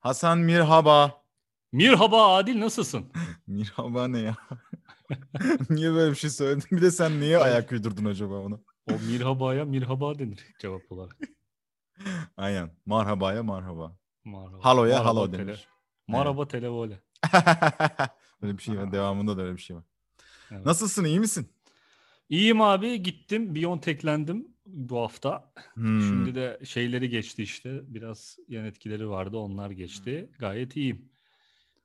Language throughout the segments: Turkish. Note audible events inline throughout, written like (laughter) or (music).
Hasan merhaba. Merhaba Adil nasılsın? (laughs) Merhaba ne ya? (laughs) Niye böyle bir şey söyledin? Bir de sen niye ayak uydurdun acaba ona? O mirhabaya mirhaba denir cevap olarak. (laughs) Aynen. Marhabaya marhaba. Merhaba. Haloya Merhaba halo tele- denir. Merhaba televole. Öyle bir şey var. Devamında da öyle bir şey var. Evet. Nasılsın? iyi misin? İyiyim abi gittim Biontech'lendim bu hafta. Hmm. Şimdi de şeyleri geçti işte. Biraz yan etkileri vardı onlar geçti. Gayet iyiyim.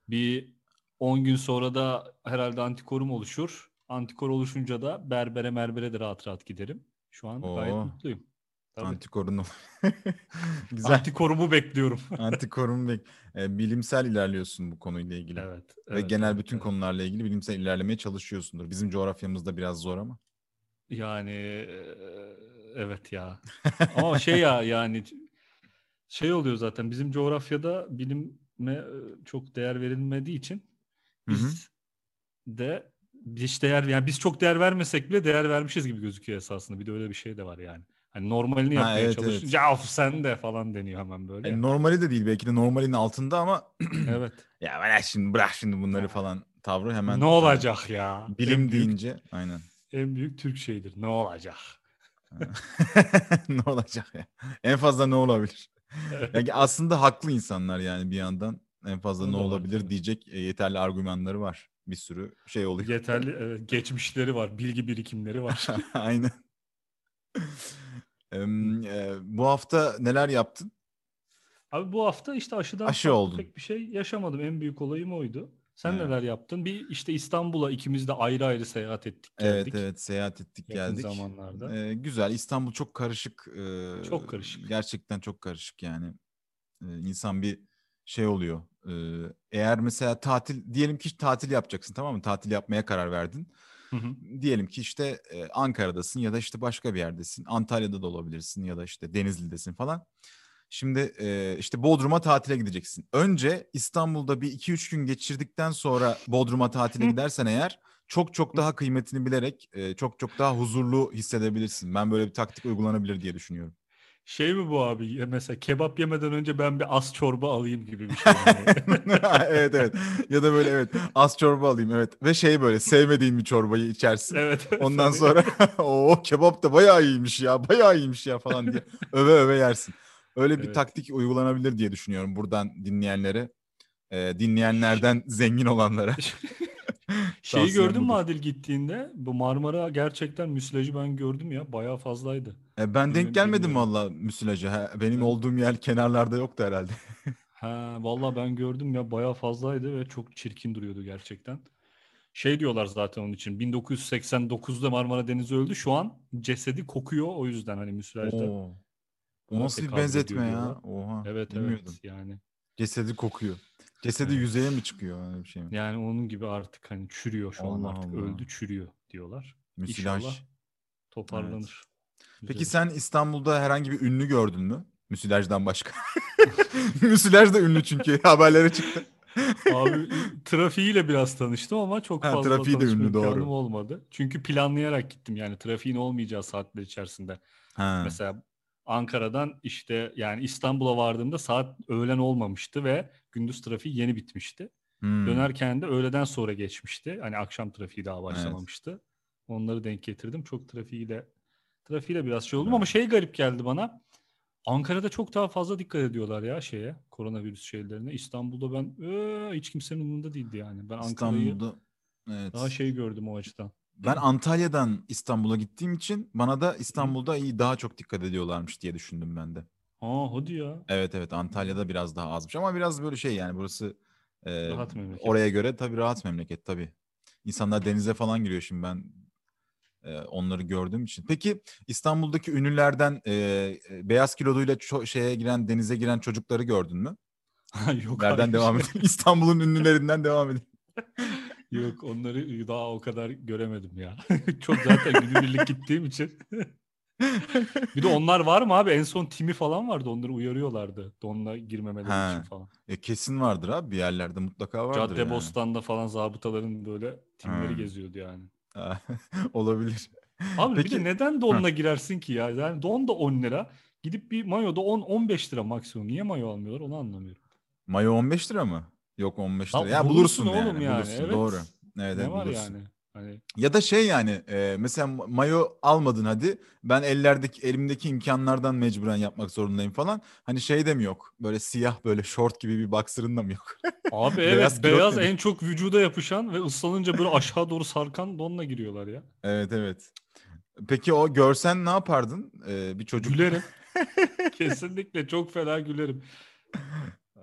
Bir 10 gün sonra da herhalde antikorum oluşur. Antikor oluşunca da berbere merbere de rahat rahat giderim. Şu an gayet Oo. mutluyum. Tabii. Antikorunu. (laughs) Güzel. Antikorumu bekliyorum. (laughs) Antikorum bek. E, bilimsel ilerliyorsun bu konuyla ilgili. evet. Ve evet, genel evet, bütün evet. konularla ilgili bilimsel ilerlemeye çalışıyorsundur. Bizim coğrafyamızda biraz zor ama. Yani evet ya. (laughs) Ama şey ya yani şey oluyor zaten bizim coğrafyada bilime e, çok değer verilmediği için Hı hı. biz de hiç değer yani biz çok değer vermesek bile değer vermişiz gibi gözüküyor esasında. Bir de öyle bir şey de var yani. Hani normalini Ha, yapmaya evet, çalışınca "Of sen de falan deniyor hemen böyle. E, normali de değil belki de normalin altında ama (clears throat) evet. ya bırak şimdi bırak şimdi bunları falan tavrı hemen. ne olacak ya? Bilim en büyük, deyince aynen. en büyük Türk şeyidir. Ne olacak? (laughs) ne olacak ya? En fazla ne olabilir? Yani aslında haklı insanlar yani bir yandan en fazla ne olabilir diyecek e, yeterli argümanları var. Bir sürü şey oluyor. Yeterli geçmişleri var, bilgi birikimleri var. (laughs) Aynen. Em, e, bu hafta neler yaptın? Abi bu hafta işte aşıdan Aşı oldun. pek bir şey yaşamadım. En büyük olayım oydu. Sen Evet. neler yaptın? Bir işte İstanbul'a ikimiz de ayrı ayrı seyahat ettik Evet geldik. evet seyahat ettik yakın geldik. zamanlarda. Ee, güzel İstanbul çok karışık. e, Çok karışık. Gerçekten çok karışık yani. Ee, insan bir şey oluyor. Ee, eğer mesela tatil diyelim ki tatil yapacaksın tamam mı? Tatil yapmaya karar verdin. Hı hı. Diyelim ki işte e, Ankara'dasın ya da işte başka bir yerdesin. Antalya'da da olabilirsin ya da işte Denizli'desin falan. Şimdi e, işte Bodrum'a tatile gideceksin. Önce İstanbul'da bir 2-3 gün geçirdikten sonra Bodrum'a tatile gidersen eğer çok çok daha kıymetini bilerek e, çok çok daha huzurlu hissedebilirsin. Ben böyle bir taktik uygulanabilir diye düşünüyorum. Şey mi bu abi? Mesela kebap yemeden önce ben bir az çorba alayım gibi bir (laughs) şey. yani. (laughs) evet evet. Ya da böyle evet az çorba alayım evet. Ve şey böyle sevmediğin bir çorbayı içersin. evet. Ondan sonra (laughs) o kebap da bayağı iyiymiş ya bayağı iyiymiş ya falan diye öve öve yersin. Öyle bir Evet. taktik uygulanabilir diye düşünüyorum buradan dinleyenlere. e, dinleyenlerden (laughs) zengin olanlara. (laughs) (laughs) Şeyi gördün mü. Adil gittiğinde? Bu Marmara gerçekten müsilajı ben gördüm ya. Bayağı fazlaydı. E, ben denk gelmedim valla müsilajı. Ha, benim Evet. olduğum yer kenarlarda yoktu herhalde. Ha, vallahi ben gördüm ya bayağı fazlaydı ve çok çirkin duruyordu gerçekten. Şey diyorlar zaten onun için 1989'da Marmara Denizi öldü. Şu an cesedi kokuyor o yüzden hani müsilajda. Oo. Buna nasıl bir benzetme ya? diyorlar. Oha. Evet bilmiyordum. evet yani. Cesedi kokuyor. Cesedi Evet. yüzeye mi çıkıyor öyle bir şey mi? Yani onun gibi artık hani çürüyor şu an Allah artık Allah. öldü çürüyor diyorlar. Müsilaj. İnşallah toparlanır. Peki Güzel. sen İstanbul'da herhangi bir ünlü gördün mü? Müsilajdan başka. (laughs) Müsilaj da ünlü çünkü (laughs) haberlere çıktı. Abi trafiğiyle biraz tanıştım ama çok Ha, fazla trafiği de ünlü, doğru. olmadı. Çünkü planlayarak gittim yani trafiğin olmayacağı saatler içerisinde. Ha. Mesela Ankara'dan işte yani İstanbul'a vardığımda saat öğlen olmamıştı ve gündüz trafiği yeni bitmişti. Hmm. Dönerken de öğleden sonra geçmişti. Hani akşam trafiği daha başlamamıştı. Onları denk getirdim. Çok trafiğiyle trafiğiyle biraz şey oldum ama Evet. şey garip geldi bana. Ankara'da çok daha fazla dikkat ediyorlar ya şeye, koronavirüs şeylerine. İstanbul'da ben "Ee," hiç kimsenin umurunda değildi yani. Ben Ankara'yı İstanbul'da evet. daha şey gördüm o açıdan. Ben Antalya'dan İstanbul'a gittiğim için bana da İstanbul'da iyi daha çok dikkat ediyorlarmış diye düşündüm ben de. Aa hadi ya. Evet evet Antalya'da biraz daha azmış ama biraz böyle şey yani burası e, Rahat memleket. oraya göre tabii rahat memleket tabii. İnsanlar denize falan giriyor şimdi ben e, onları gördüğüm için. Peki İstanbul'daki ünlülerden e, beyaz kiloduyla ço- şeye giren denize giren çocukları gördün mü? (laughs) Yok Nereden devam edelim? İstanbul'un ünlülerinden devam edelim. (laughs) Yok onları daha o kadar göremedim ya. (laughs) Çok zaten günübirlik gittiğim için. (laughs) bir de onlar var mı abi? En son timi falan vardı. Onları uyarıyorlardı. Donla girmemeleri Ha, için falan. E, kesin vardır abi bir yerlerde mutlaka vardır yani. Caddebostan'da falan zabıtaların böyle timleri Ha. geziyordu yani. (laughs) Olabilir. Abi bir Peki- de neden donla girersin ki ya? Yani don da 10 lira. Gidip bir mayo da 10-15 lira maksimum. Niye mayo almıyorlar onu anlamıyorum. Mayo 15 lira mı? Yok 15 lira. Ya bulursun bulursun, oğlum yani. yani, Bulursun evet. doğru. Evet, ne var bulursun. yani? Hani Ya da şey yani e, mesela mayo almadın hadi ben ellerdeki elimdeki imkanlardan mecburen yapmak zorundayım falan. Hani şey de mi yok? Böyle siyah böyle short gibi bir boxer'ın da mı yok? abi Beyaz (laughs) evet beyaz nedir? en çok vücuda yapışan ve ıslanınca böyle aşağı doğru sarkan donla giriyorlar ya. evet evet. Peki o görsen ne yapardın? E, bir çocuk. Gülerim. (laughs) Kesinlikle çok fena gülerim.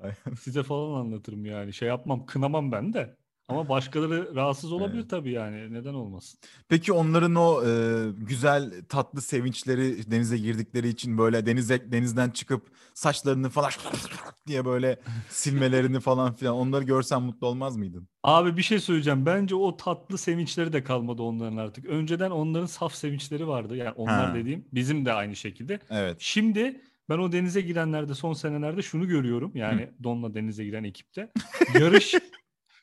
(laughs) Size falan anlatırım yani. Şey yapmam, kınamam ben de. Ama başkaları rahatsız olabilir Evet. tabii yani. Neden olmasın? Peki onların o e, güzel tatlı sevinçleri denize girdikleri için böyle denize denizden çıkıp saçlarını falan (laughs) diye böyle silmelerini falan filan onları görsen mutlu olmaz mıydın? Abi bir şey söyleyeceğim. Bence o tatlı sevinçleri de kalmadı onların artık. Önceden onların saf sevinçleri vardı. Yani onlar Ha. dediğim bizim de aynı şekilde. Evet. Şimdi ben o denize girenlerde son senelerde şunu görüyorum. Yani Don'la denize giren ekipte. Yarış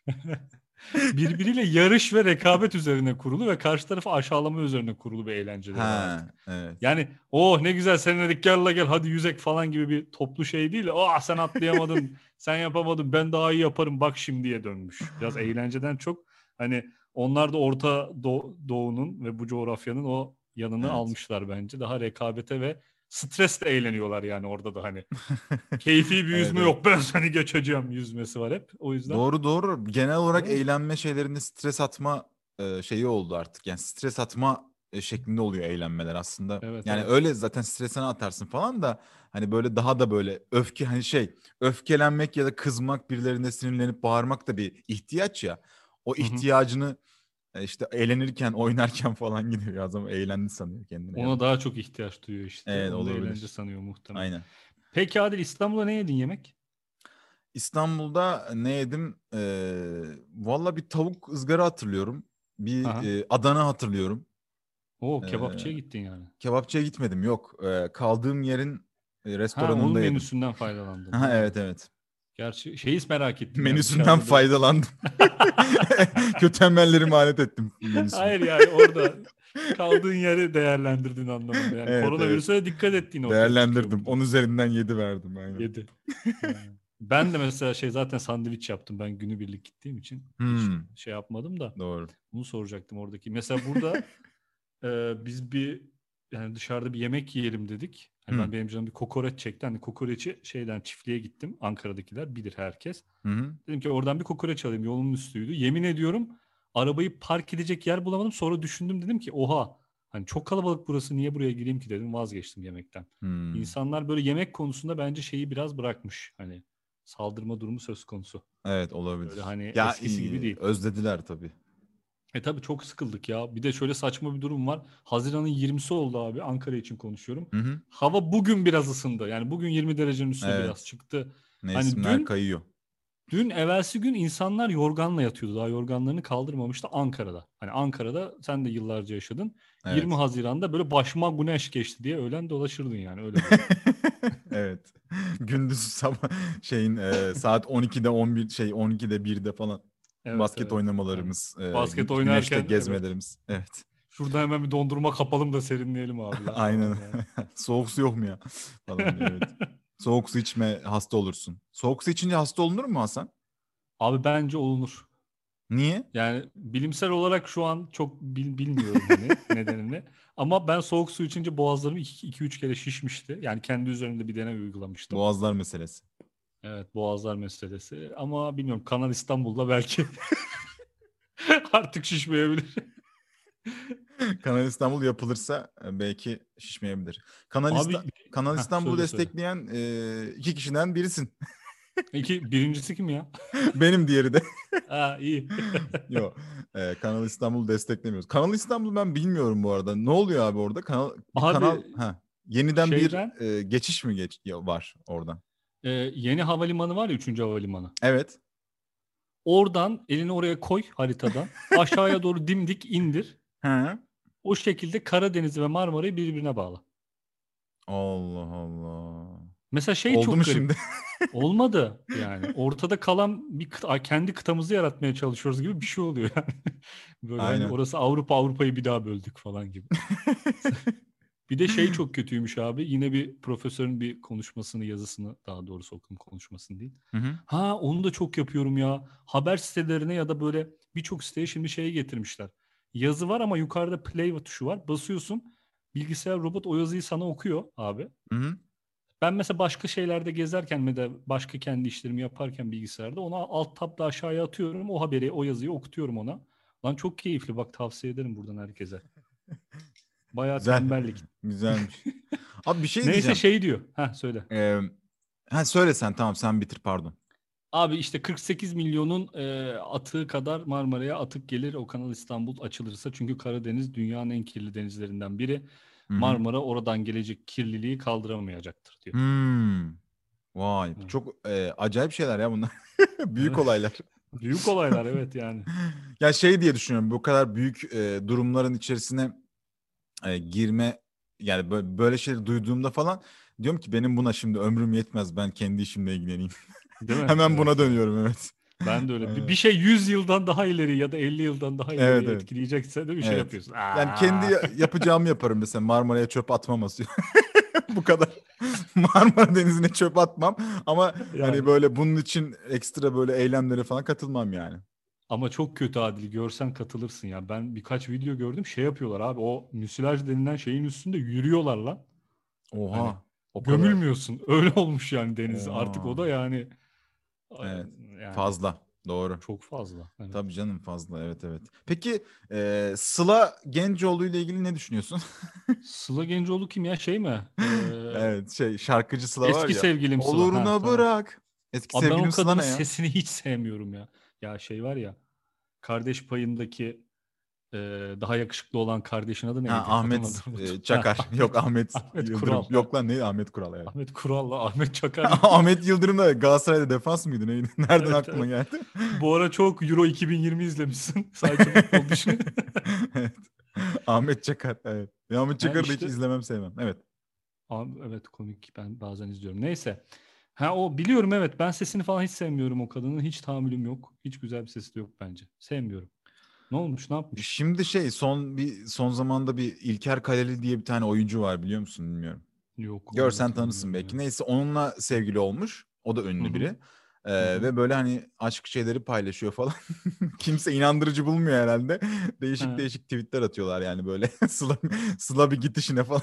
(laughs) birbiriyle yarış ve rekabet üzerine kurulu ve karşı tarafı aşağılama üzerine kurulu bir. Ha, evet. Yani oh ne güzel senelik gel la gel hadi yüzek falan gibi bir toplu şey değil. de, Oh sen atlayamadın, (laughs) sen yapamadın, ben daha iyi yaparım bak şimdiye dönmüş. Biraz (laughs) eğlenceden çok hani onlar da Orta Doğ- Doğu'nun ve bu coğrafyanın o yanını Evet. almışlar bence. Daha rekabete ve stresle eğleniyorlar yani orada da hani. (laughs) Keyfi bir yüzme evet. yok ben seni geçeceğim yüzmesi var hep. O yüzden Doğru doğru. Genel olarak Evet. eğlenme şeylerinde stres atma e, şeyi oldu artık. Yani stres atma e, şeklinde oluyor eğlenmeler aslında. Evet, yani evet. öyle zaten stresini atarsın falan da hani böyle daha da böyle öfke hani şey öfkelenmek ya da kızmak birilerine sinirlenip bağırmak da bir ihtiyaç ya. O ihtiyacını e, işte eğlenirken oynarken falan gidiyor adam eğlendi sanıyor kendini. ona daha çok ihtiyaç duyuyor işte. Evet, Onu olabilir. eğlence sanıyor muhtemelen. Aynen. Peki Adil İstanbul'da ne yedin yemek? İstanbul'da ne yedim? Ee, Valla bir tavuk ızgara hatırlıyorum. Bir Aha. e, Adana hatırlıyorum. Oo kebapçıya Ee, gittin yani. Kebapçıya gitmedim yok. Ee, kaldığım yerin e, Ha, onun restoranında yedim. menüsünden faydalandın. (laughs) Ha, evet evet. Gerçi şeyi merak ettim. yani Menüsünden faydalandım. (laughs) Kötü emellerimi alet ettim. menüsüne. Hayır yani orada kaldığın yeri değerlendirdin anlamında. Yani Evet, koronavirüse dikkat ettiğin Değerlendirdim. 10 üzerinden 7 verdim. Aynen. Yedi. Ha. ben de mesela şey zaten sandviç yaptım ben günübirlik gittiğim için. Hmm. Hiç şey yapmadım da. Doğru. Bunu soracaktım oradaki. Mesela burada (laughs) e, biz bir yani dışarıda bir yemek yiyelim dedik. Hı. ben benim canım bir kokoreç çekti. Hani kokoreçi şeyden çiftliğe gittim. Ankara'dakiler bilir herkes. Hı hı. Dedim ki oradan bir kokoreç alayım. Yolun üstüydü. Yemin ediyorum arabayı park edecek yer bulamadım. Sonra düşündüm dedim ki oha hani çok kalabalık burası niye buraya gireyim ki dedim. Vazgeçtim yemekten. Hmm. İnsanlar böyle yemek konusunda bence şeyi biraz bırakmış. Hani saldırma durumu söz konusu. Evet olabilir. Böyle hani ya, eskisi gibi değil. Özlediler tabii. E tabii çok sıkıldık ya. Bir de şöyle saçma bir durum var. Haziran'ın 20'si oldu abi. Ankara için konuşuyorum. Hı hı. Hava bugün biraz ısındı. Yani bugün 20 derecenin üstüne Evet. biraz çıktı. Mevsimler dün- kayıyor. Dün evvelsi gün insanlar yorganla yatıyordu. Daha yorganlarını kaldırmamıştı Ankara'da. Hani Ankara'da sen de yıllarca yaşadın. Evet. 20 Haziran'da böyle başıma güneş geçti diye öğlen dolaşırdın yani öyle. (laughs) evet. (laughs) Gündüz sabah şeyin e, saat 12'de 11 şey 12'de 1'de falan Evet, basket evet. oynamalarımız, e, Basket gü- oynarken, güneşte evet. gezmelerimiz. Evet. Şurada hemen bir dondurma kapalım da serinleyelim abi. ya. (laughs) Aynen. (laughs) Soğuk su yok mu ya? (laughs) Falan evet. Soğuk su içme hasta olursun. Soğuk su içince hasta olunur mu Hasan? Abi bence olunur. Niye? Yani bilimsel olarak şu an çok bil- bilmiyorum hani nedenini. Ama ben soğuk su içince boğazlarım 2-3 kere şişmişti. Yani kendi üzerimde bir deney uygulamıştım. Boğazlar meselesi. Evet boğazlar meselesi. Ama bilmiyorum Kanal İstanbul'da belki (laughs) artık şişmeyebilir. (laughs) Kanal İstanbul yapılırsa e, belki şişmeyebilir. Kanal, Abi İsta- Kanal İstanbul'u söyle, söyle. destekleyen e, iki kişiden birisin. (laughs) iki birincisi kim ya? Benim diğeri de. Ha iyi. Yok. e, Kanal İstanbul'u desteklemiyoruz. Kanal İstanbul ben bilmiyorum bu arada. Ne oluyor abi orada? Kanal Abi, kanal ha yeniden şeyden- bir e, geçiş mi geç ya- var oradan? Ee, yeni havalimanı var ya 3. havalimanı. Evet. Oradan elini oraya koy haritadan. (laughs) Aşağıya doğru dimdik indir. Ha. O şekilde Karadeniz ve Marmara'yı birbirine bağla. Allah Allah. Mesela şey Oldu çok mu garip. şimdi? (laughs) Olmadı yani. Ortada kalan bir kıta, kendi kıtamızı yaratmaya çalışıyoruz gibi bir şey oluyor yani. (laughs) Böyle hani Aynen. orası Avrupa Avrupa'yı bir daha böldük falan gibi. Bir de şey (laughs) çok kötüymüş abi. Yine bir profesörün bir konuşmasını, yazısını daha doğrusu okudum konuşmasını değil. Hı hı. Ha onu da çok yapıyorum ya. Haber sitelerine ya da böyle birçok siteye şimdi şeyi getirmişler. Yazı var ama yukarıda play tuşu var. Basıyorsun. Bilgisayar robot o yazıyı sana okuyor abi. Hı hı. Ben mesela başka şeylerde gezerken ya da başka kendi işlerimi yaparken bilgisayarda ona alt tabla aşağıya atıyorum. O haberi, o yazıyı okutuyorum ona. Lan çok keyifli bak tavsiye ederim buradan herkese. (laughs) Bayağı Güzel. tembellik. Güzelmiş. (laughs) Abi bir şey Neyse diyeceğim. şey diyor. Ha söyle. Ee, ha söyle sen tamam sen bitir pardon. Abi işte 48 milyonun e, atığı kadar Marmara'ya atık gelir o Kanal İstanbul açılırsa. Çünkü Karadeniz dünyanın en kirli denizlerinden biri. Hı hı. Marmara oradan gelecek kirliliği kaldıramayacaktır diyor. Hmm. Vay Evet. çok e, acayip şeyler ya bunlar. (laughs) büyük Evet. olaylar. Büyük olaylar evet yani. (laughs) Ya şey diye düşünüyorum bu kadar büyük e, durumların içerisine e, girme yani böyle, böyle şeyleri duyduğumda falan diyorum ki benim buna şimdi ömrüm yetmez ben kendi işimle ilgileneyim. Değil mi? (laughs) Hemen Evet. buna dönüyorum evet. Ben de öyle. Bir- Evet. Bir şey 100 yıldan daha ileri ya da 50 yıldan daha ileri Evet, evet. etkileyecekse de bir şey Evet. yapıyorsun. Yani kendi Aa! ya- yapacağımı yaparım mesela Marmara'ya çöp atmaması. (laughs) bu kadar. Marmara Denizi'ne çöp atmam ama Yani. hani böyle bunun için ekstra böyle eylemlere falan katılmam yani. Ama çok kötü Adil. Görsen katılırsın ya. Ben birkaç video gördüm. Şey yapıyorlar abi. O müsilaj denilen şeyin üstünde yürüyorlar lan. Oha. Hani o kadar Gömülmüyorsun. (laughs) Öyle olmuş yani deniz. Oha. Artık o da yani Evet, yani fazla. Doğru. çok fazla. Evet. Tabii canım fazla evet evet. Peki e, Sıla Gencoğlu ile ilgili ne düşünüyorsun? (laughs) Sıla Gencoğlu kim ya şey mi? Ee, (laughs) evet şey şarkıcı Sıla var eski ya. sevgilim Sıla. Ha, Oluruna tamam. bırak. Eski Abi sevgilim Sıla ne ya? sesini hiç sevmiyorum ya. Ya şey var ya kardeş payındaki e, daha yakışıklı olan kardeşin adı neydi? Ha, Ahmet e, Çakar. (laughs) Yok Ahmet, Ahmet Yıldırım. Kural. Yok lan ne Ahmet Kural yani. Ahmet Kural'la Ahmet Çakar. (laughs) Ahmet Yıldırım da Galatasaray'da defans mıydı neydi? (laughs) Nereden Evet, aklıma geldi? Bu ara çok Euro 2020 izlemişsin. Sadece futbol dışı. evet. Ahmet Çakar evet. Ya Ahmet Çakar'ı hiç işte- izlemem sevmem. Evet. Abi, evet komik ben bazen izliyorum. Neyse. Ha o biliyorum evet ben sesini falan hiç sevmiyorum o kadının. Hiç tahammülüm yok. Hiç güzel bir sesi de yok bence. Sevmiyorum. Ne olmuş ne yapmış? Şimdi şey son bir son zamanda bir İlker Kaleli diye bir tane oyuncu var biliyor musun bilmiyorum. Yok. Görsen bilmiyorum belki. ya. Neyse onunla sevgili olmuş. O da ünlü Hı hı. biri. Ee. Ve böyle hani aşk şeyleri paylaşıyor falan. (laughs) Kimse inandırıcı bulmuyor herhalde. Değişik Ha. değişik tweetler atıyorlar yani böyle. (laughs) Sıla, Sıla bir gidişine falan.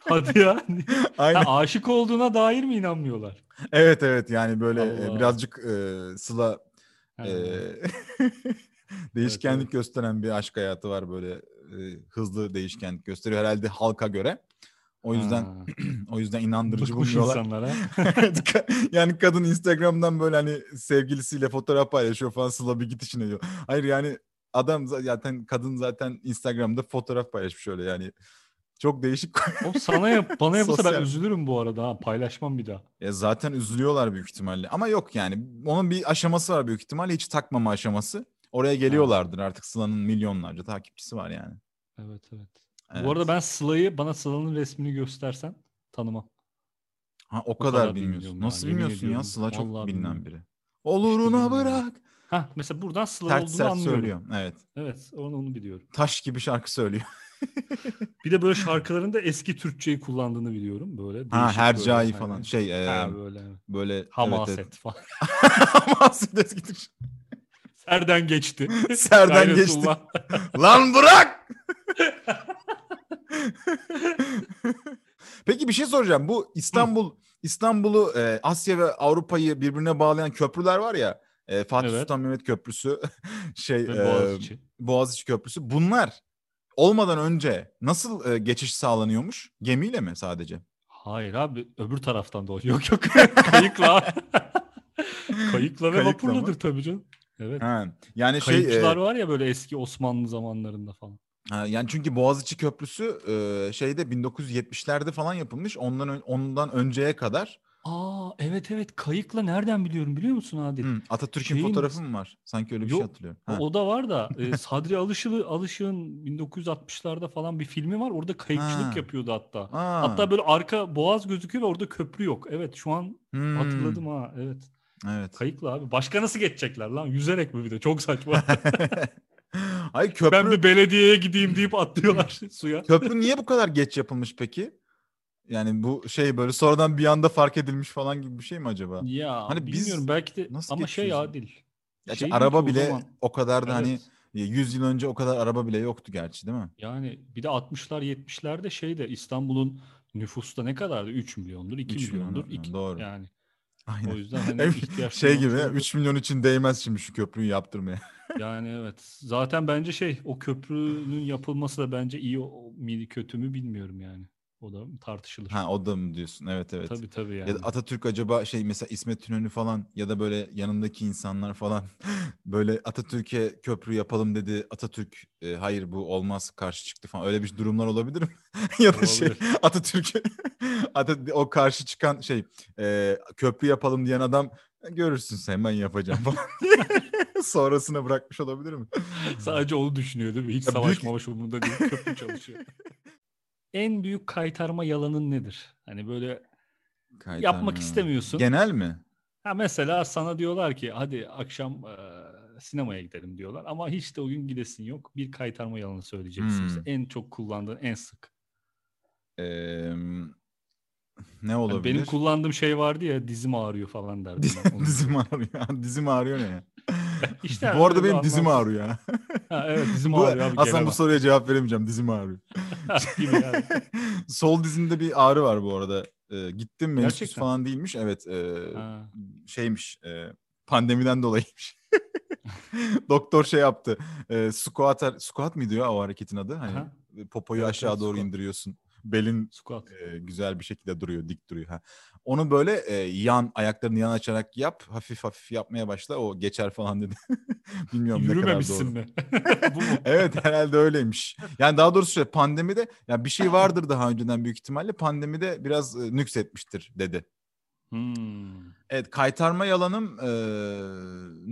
Hadi ya. (laughs) Aynen. Ha, aşık olduğuna dair mi inanmıyorlar? Evet evet yani böyle Allah. birazcık e, Sıla e, değişkenlik gösteren bir aşk hayatı var böyle e, hızlı değişkenlik gösteriyor herhalde halka göre. O yüzden Ha. (clears throat) o yüzden inandırıcı Bıkmış bulmuyorlar. insanlara. (laughs) Yani kadın Instagram'dan böyle hani sevgilisiyle fotoğraf paylaşıyor falan Sıla bir gidişine diyor. Hayır yani adam za- zaten kadın zaten Instagram'da fotoğraf paylaşmış öyle yani. Çok değişik. O sana yap, (laughs) bana yapılsa ben Sosyal. üzülürüm bu arada ha. Paylaşmam bir daha. ya zaten üzülüyorlar büyük ihtimalle. Ama yok yani onun bir aşaması var büyük ihtimalle hiç takmama aşaması. Oraya geliyorlardır artık Sıla'nın milyonlarca takipçisi var yani. Evet evet. Evet. Bu arada ben Sıla'yı bana Sıla'nın resmini göstersen tanımam. ha, o o kadar, kadar bilmiyorsun. Nasıl yemin bilmiyorsun ya? Sıla çok Vallahi bilinen bilmiyorum. biri. Oluruna bilmiyorum. bırak. Ha mesela buradan Sıla Sert olduğunu sert anlıyorum. söylüyor. Evet. Evet onu, onu biliyorum. Taş gibi şarkı söylüyor. (laughs) Bir de böyle şarkılarında eski Türkçeyi kullandığını biliyorum böyle. Ha hercai böyle, falan hani- şey e, Ha böyle. böyle Hamaset evet, evet. falan. (laughs) Hamaset eski Türkçe. Serden geçti. (laughs) Serden geçti. Lan bırak! (laughs) Peki bir şey soracağım. Bu İstanbul İstanbul'u e, Asya ve Avrupa'yı birbirine bağlayan köprüler var ya. e, Fatih Evet. Sultan Mehmet Köprüsü, (laughs) şey e, Boğaziçi. Boğaziçi Köprüsü. Bunlar olmadan önce nasıl e, geçiş sağlanıyormuş? Gemiyle mi sadece? Hayır abi öbür taraftan da o. Yok yok (laughs) kayıkla. kayıkla ve Kayıkla mı? tabii canım. Evet. Ha, yani şey e, Kayıkçılar var ya böyle eski Osmanlı zamanlarında falan. Ha, yani çünkü Boğaziçi Köprüsü şeyde 1970'lerde falan yapılmış. Ondan ondan önceye kadar Aa evet evet kayıkla nereden biliyorum biliyor musun Adil? Hı, Atatürk'ün Şeyin- fotoğrafı mı var? Sanki öyle bir şey Yok, hatırlıyorum. O- Ha. O da var da (laughs) Sadri Alışılı Alışık'ın 1960'larda falan bir filmi var. Orada kayıkçılık Ha. yapıyordu hatta. Aa, Hatta böyle arka boğaz gözüküyor ve orada köprü yok. Evet şu an hmm, hatırladım ha. Evet. Evet. Kayıkla abi. Başka nasıl geçecekler lan? Yüzerek mi bir de? Çok saçma. (laughs) Hayır köprü Ben bir belediyeye gideyim deyip atlıyorlar (laughs) suya. köprü niye bu kadar geç yapılmış peki? Yani bu şey böyle sonradan bir anda fark edilmiş falan gibi bir şey mi acaba? Ya Hani biz bilmiyorum belki de nasıl ama şey adil. Gerçi Şey araba ki o bile zaman. o kadar da hani Evet. 100 yıl önce o kadar araba bile yoktu gerçi değil mi? Yani bir de 60'lar 70'lerde şey de İstanbul'un nüfusu da ne kadardı? 3 milyondur, 2 Üç milyon, milyondur. evet, iki- doğru. Yani Aynen. o yüzden hani ihtiyaç şey gibi olabilir. 3 milyon için değmez şimdi şu köprüyü yaptırmaya. (laughs) Yani evet. Zaten bence şey o köprünün yapılması da bence iyi miydi kötü mü bilmiyorum yani. O da tartışılır. Ha o da mı diyorsun? Evet evet. Tabii tabii yani. Ya Atatürk acaba şey mesela İsmet İnönü falan ya da böyle yanındaki insanlar falan (laughs) böyle Atatürk'e köprü yapalım dedi. Atatürk e, hayır bu olmaz karşı çıktı falan. Öyle bir durumlar olabilir mi? (laughs) ya da şey. Atatürk'e (laughs) Atat- o karşı çıkan şey e, köprü yapalım diyen adam görürsün sen ben yapacağım falan. Sonrasına bırakmış olabilir mi? Sadece onu düşünüyor değil mi? Hiç Ya savaş büyük- mavaş umurunda değil. Köprü çalışıyor. En büyük kaytarma yalanın nedir? Hani böyle Kaytarma. istemiyorsun. Genel mi? ha mesela sana diyorlar ki hadi akşam eee, sinemaya gidelim diyorlar ama hiç de o gün gidesin yok. Bir kaytarma yalanı söyleyeceksin. Hmm. En çok kullandığın en sık. Ee, ne Hani olabilir? benim kullandığım şey vardı ya dizim ağrıyor falan derdim. (laughs) dizim ağrıyor. (laughs) dizim ağrıyor ne ya? (laughs) İşte bu arada benim dizim anlamsız. ağrıyor ya. Ha, evet dizim (laughs) Bu, ağrıyor abi aslında bu soruya cevap veremeyeceğim. Dizim ağrıyor. (laughs) yani. Sol dizimde bir ağrı var bu arada. Ee, gittim Gerçekten. falan değilmiş. Evet. e, Ha. şeymiş. e, pandemiden dolayıymış. Doktor şey yaptı. E, squat, squat mıydı ya o hareketin adı? Hani Aha. popoyu Evet, aşağı evet, doğru squat. indiriyorsun. Belin Squat. e, güzel bir şekilde duruyor, dik duruyor. Ha. Onu böyle e, yan ayaklarını yan açarak yap, hafif hafif yapmaya başla. O geçer falan dedi. (laughs) Bilmiyorum ne kadar Yürümemişsin doğru. mi? (laughs) (laughs) Evet herhalde öyleymiş. Yani daha doğrusu şöyle pandemide ya bir şey vardır daha önceden büyük ihtimalle pandemide biraz e, nüksetmiştir dedi. Hmm. Evet kaytarma yalanım e,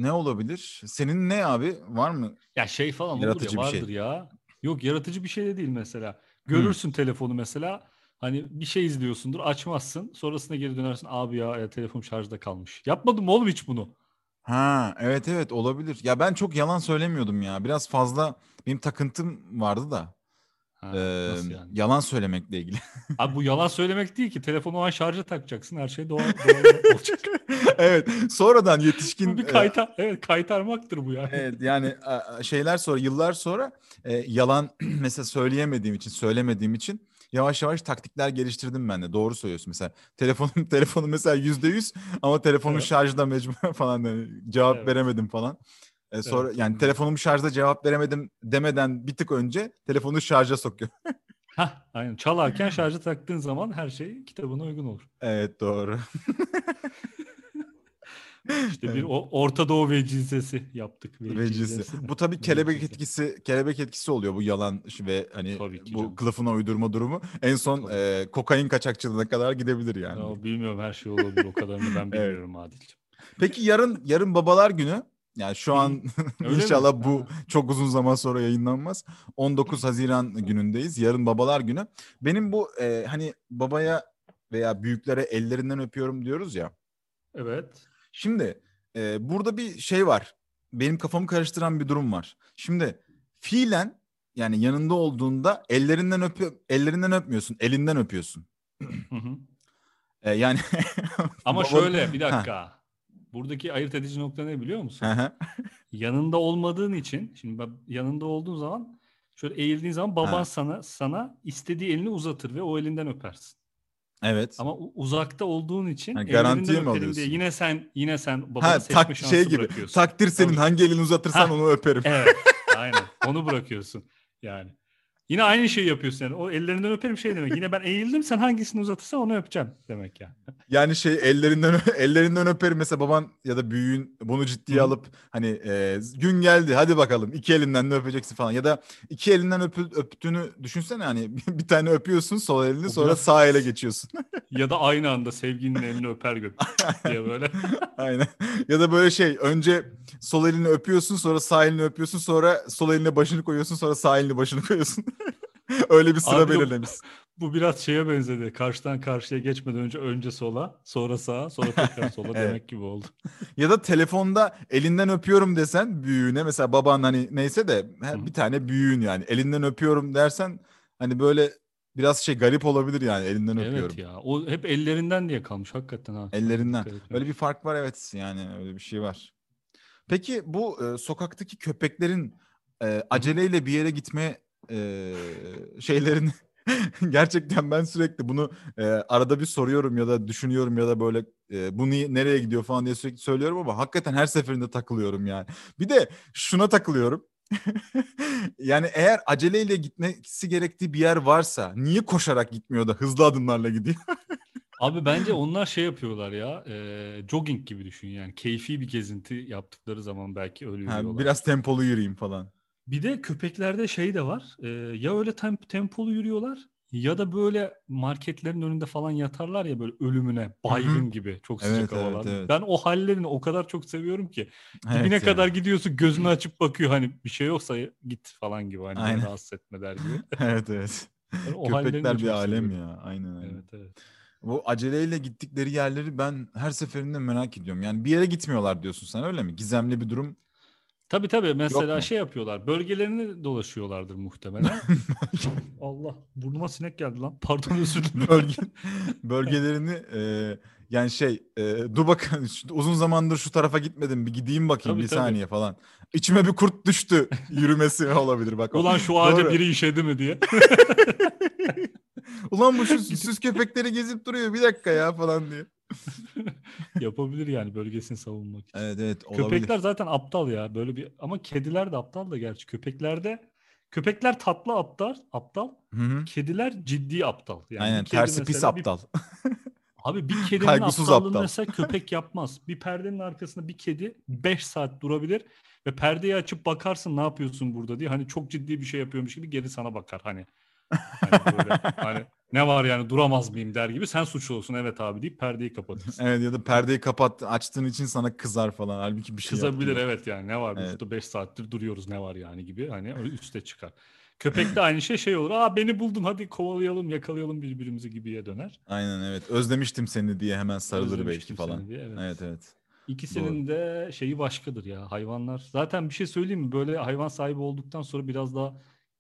ne olabilir? Senin ne abi var mı? Ya şey falan olur Yaratıcı ya bir şey. vardır ya. Yok yaratıcı bir şey de değil mesela. Görürsün telefonu mesela. Hani bir şey izliyorsundur açmazsın. Sonrasında geri dönersin. Abi ya, ya telefon şarjda kalmış. Yapmadım mı oğlum hiç bunu? Ha evet evet olabilir. Ya ben çok yalan söylemiyordum ya. Biraz fazla benim takıntım vardı da. Ha, e, nasıl yani? Yalan söylemekle ilgili. (laughs) Abi bu yalan söylemek değil ki. Telefonu o an şarja takacaksın. Her şey doğal, doğal (laughs) olacak. evet sonradan yetişkin bu bir e, kaytar, evet kaytarmaktır bu yani. Evet yani şeyler sonra yıllar sonra e, yalan (clears throat) mesela söyleyemediğim için söylemediğim için yavaş yavaş taktikler geliştirdim ben de. Doğru söylüyorsun mesela. Telefonum (laughs) telefonu mesela yüzde yüz ama telefonun Evet. şarjda mecbur (laughs) falan yani cevap Evet. veremedim falan. E, sonra Evet, yani anladım. telefonumu şarjda cevap veremedim demeden bir tık önce telefonu şarja sokuyor. (laughs) Hah, aynen. Çalarken şarja taktığın zaman her şey kitabına uygun olur. evet doğru. İşte bir Evet. o, Orta Doğu vecizesi yaptık. Vecisi. Bu tabii kelebek Vecizesi. etkisi kelebek etkisi oluyor bu yalan ve hani bu canım. kılıfına uydurma durumu. En son Tabii. e, kokain kaçakçılığına kadar gidebilir yani. Ya, bilmiyorum her şey olabilir o kadarını ben (laughs) bilmiyorum Adil'ciğim. Peki yarın yarın babalar günü. Yani şu an Öyle mi? (laughs) inşallah bu Ha. çok uzun zaman sonra yayınlanmaz. 19 Haziran günündeyiz. Yarın babalar günü. Benim bu e, hani babaya veya büyüklere ellerinden öpüyorum diyoruz ya. Evet. Şimdi e, burada bir şey var. Benim kafamı karıştıran bir durum var. Şimdi fiilen yani yanında olduğunda ellerinden öpüyor, ellerinden öpmüyorsun, elinden öpüyorsun. Hı hı. E, yani (laughs) Ama şöyle bir Ha. dakika. Buradaki ayırt edici nokta ne biliyor musun? Hı yanında olmadığın için şimdi yanında olduğun zaman şöyle eğildiğin zaman baban Ha. sana sana istediği elini uzatır ve o elinden öpersin. Evet. Ama uzakta olduğun için ellerinden garantiye mi öperim diye alıyorsun? yine sen yine sen babanı Ha seçme tak şansı şey gibi. bırakıyorsun. Takdir senin Tabii. hangi elini uzatırsan Ha. onu öperim. Evet, (laughs) aynen. Onu bırakıyorsun yani. Yine aynı şeyi yapıyorsun yani. O ellerinden öperim şey demek. Yine ben eğildim sen hangisini uzatırsan onu öpeceğim demek yani. (laughs) Yani şey ellerinden ellerinden öperim mesela baban ya da büyüğün bunu ciddiye alıp hani e, gün geldi hadi bakalım iki elinden de öpeceksin falan ya da iki elinden öpü- öptüğünü düşünsene hani (laughs) bir tane öpüyorsun sol elini sonra biraz- sağ ele geçiyorsun. (laughs) Ya da aynı anda sevgilinin elini öper göp diye böyle. Aynen. Ya da böyle şey önce sol elini öpüyorsun sonra sağ elini öpüyorsun sonra sol eline başını koyuyorsun sonra sağ elini başını koyuyorsun. (laughs) Öyle bir sıra Abi belirlemiş. (laughs) Bu biraz şeye benzedi. Karşıdan karşıya geçmeden önce önce sola, sonra sağa, sonra tekrar sola (laughs) Evet. demek gibi oldu. Ya da telefonda elinden öpüyorum desen büyüğüne mesela baban hani neyse de bir tane büyüğün yani elinden öpüyorum dersen hani böyle biraz şey garip olabilir yani elinden öpüyorum. Evet ya. O hep ellerinden diye kalmış hakikaten ha. Ellerinden. Öyle bir fark var evet yani öyle bir şey var. Peki bu e, sokaktaki köpeklerin e, aceleyle bir yere gitme e, şeylerini (laughs) gerçekten ben sürekli bunu e, arada bir soruyorum ya da düşünüyorum ya da böyle e, bu niye- nereye gidiyor falan diye sürekli söylüyorum ama hakikaten her seferinde takılıyorum yani. Bir de şuna takılıyorum. (laughs) yani eğer aceleyle gitmesi gerektiği bir yer varsa niye koşarak gitmiyor da hızlı adımlarla gidiyor? (laughs) Abi bence onlar şey yapıyorlar ya. E, jogging gibi düşün yani. Keyfi bir gezinti yaptıkları zaman belki öyle Ha, yürüyorlar. biraz tempolu yürüyeyim falan. Bir de köpeklerde şey de var. e, ya öyle tem- tempolu yürüyorlar ya da böyle marketlerin önünde falan yatarlar ya böyle ölümüne baygın gibi çok sıcak Evet, evet, havalarda. evet. Ben o hallerini o kadar çok seviyorum ki. Evet Dibine ya. kadar gidiyorsun gözünü açıp bakıyor hani bir şey yoksa git falan gibi hani Aynen. rahatsız etme der gibi. (laughs) evet evet. Ben o Köpekler bir alem seviyorum. ya. Aynen aynen. Evet evet. Bu aceleyle gittikleri yerleri ben her seferinde merak ediyorum. Yani bir yere gitmiyorlar diyorsun sen öyle mi? Gizemli bir durum. Tabii tabii mesela mu? şey yapıyorlar. Bölgelerini dolaşıyorlardır muhtemelen. (laughs) Allah burnuma sinek geldi lan. Pardon özür dilerim. (laughs) Bölge, bölgelerini e, yani şey e, dur şu- uzun zamandır şu tarafa gitmedim bir gideyim bakayım Tabii, bir tabii. saniye falan. İçime bir kurt düştü yürümesi (laughs) olabilir bak. Ulan şu ağaca Doğru. biri işedi mi diye. Ulan bu şu süs köpekleri gezip duruyor bir dakika ya falan diye. (laughs) Yapabilir yani bölgesini savunmak için. Evet evet olabilir. Köpekler zaten aptal ya böyle bir ama kediler de aptal da gerçi köpeklerde köpekler tatlı aptal aptal Hı hı. kediler ciddi aptal yani Aynen tersi pis mesela bir- aptal. (laughs) abi bir kedinin Kaygısız aptallığını aptal. mesela köpek yapmaz (laughs) bir perdenin arkasında bir kedi 5 saat durabilir ve perdeyi açıp bakarsın ne yapıyorsun burada diye hani çok ciddi bir şey yapıyormuş gibi geri sana bakar hani hani, böyle, hani ne var yani duramaz mıyım der gibi sen suçlu olsun evet abi deyip perdeyi kapatırsın. (laughs) Evet ya da perdeyi kapat açtığın için sana kızar falan. Halbuki bir şey Kızabilir evet yani ne var Evet. şurada 5 saattir duruyoruz ne var yani gibi hani üste çıkar. Köpek de aynı şey şey olur. Aa beni buldun hadi kovalayalım yakalayalım birbirimizi gibiye döner. Aynen evet. Özlemiştim seni diye hemen sarılır belki falan. diye, evet. Evet evet. İkisinin de şeyi başkadır ya hayvanlar. Zaten bir şey söyleyeyim mi? Böyle hayvan sahibi olduktan sonra biraz daha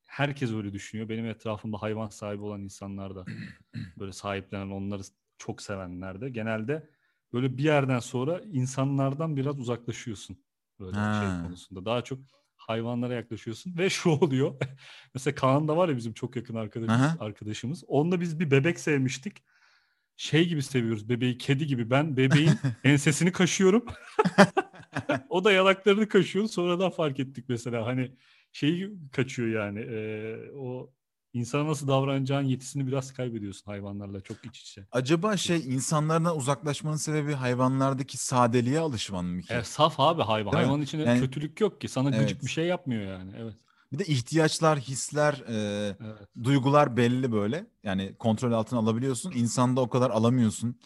herkes öyle düşünüyor. Benim etrafımda hayvan sahibi olan insanlar da (clears throat) böyle sahiplenen onları çok sevenler de genelde böyle bir yerden sonra insanlardan biraz uzaklaşıyorsun. Böyle Ha. şey konusunda. Daha çok hayvanlara yaklaşıyorsun ve (laughs) şu oluyor. Mesela Kaan da var ya bizim çok yakın arkadaşımız, Aha. arkadaşımız. Onunla biz bir bebek sevmiştik. Şey gibi seviyoruz bebeği kedi gibi. Ben bebeğin (laughs) ensesini kaşıyorum. (laughs) o da yanaklarını kaşıyor. Sonradan fark ettik mesela. Hani şeyi kaçıyor yani. eee, o insana nasıl davranacağın yetisini biraz kaybediyorsun hayvanlarla çok iç içe. Acaba şey insanlardan uzaklaşmanın sebebi hayvanlardaki sadeliğe alışman mı ki? E, saf abi hayvan. Değil mi? Hayvanın içinde Yani- kötülük yok ki. Sana gıcık Evet. bir şey yapmıyor yani. Evet. Bir de ihtiyaçlar, hisler, e, Evet. duygular belli böyle. Yani kontrol altına alabiliyorsun. İnsanda o kadar alamıyorsun.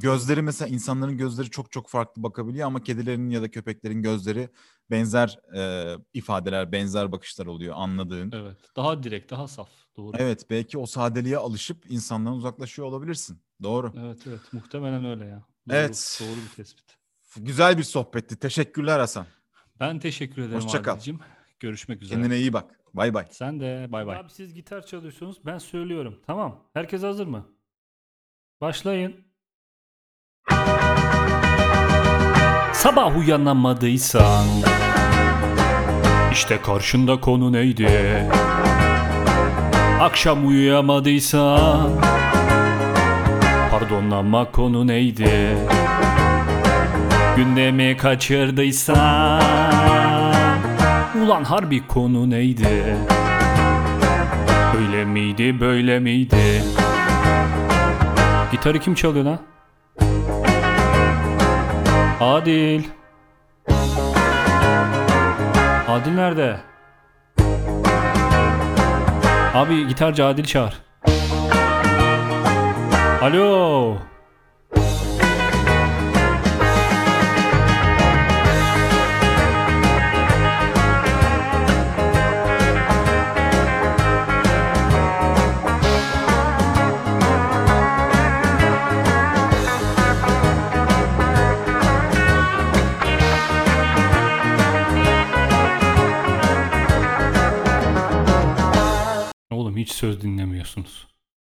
Gözleri mesela insanların gözleri çok çok farklı bakabiliyor ama kedilerin ya da köpeklerin gözleri benzer e, ifadeler, benzer bakışlar oluyor anladığın. Evet. Evet. Daha direkt, daha saf. Doğru. belki o sadeliğe alışıp insandan uzaklaşıyor olabilirsin. Doğru. Evet, evet. Muhtemelen öyle ya. Doğru, Evet. Doğru bir tespit. Güzel bir sohbetti. Teşekkürler Hasan. Ben teşekkür ederim Hoşça kal. Görüşmek üzere. Kendine iyi bak. Bay bay. Sen de bay bay. Abi siz gitar çalıyorsunuz. Ben söylüyorum. Tamam. Herkes hazır mı? Başlayın. Sabah uyanamadıysan işte karşında konu neydi? Akşam uyuyamadıysan Pardon ama konu neydi? Gündemi kaçırdıysan Ulan harbi konu neydi? Öyle miydi böyle miydi? Gitarı kim çalıyor lan? Adil. Adil nerede? Abi gitarcı Adil çağır. Alo. hiç söz dinlemiyorsunuz.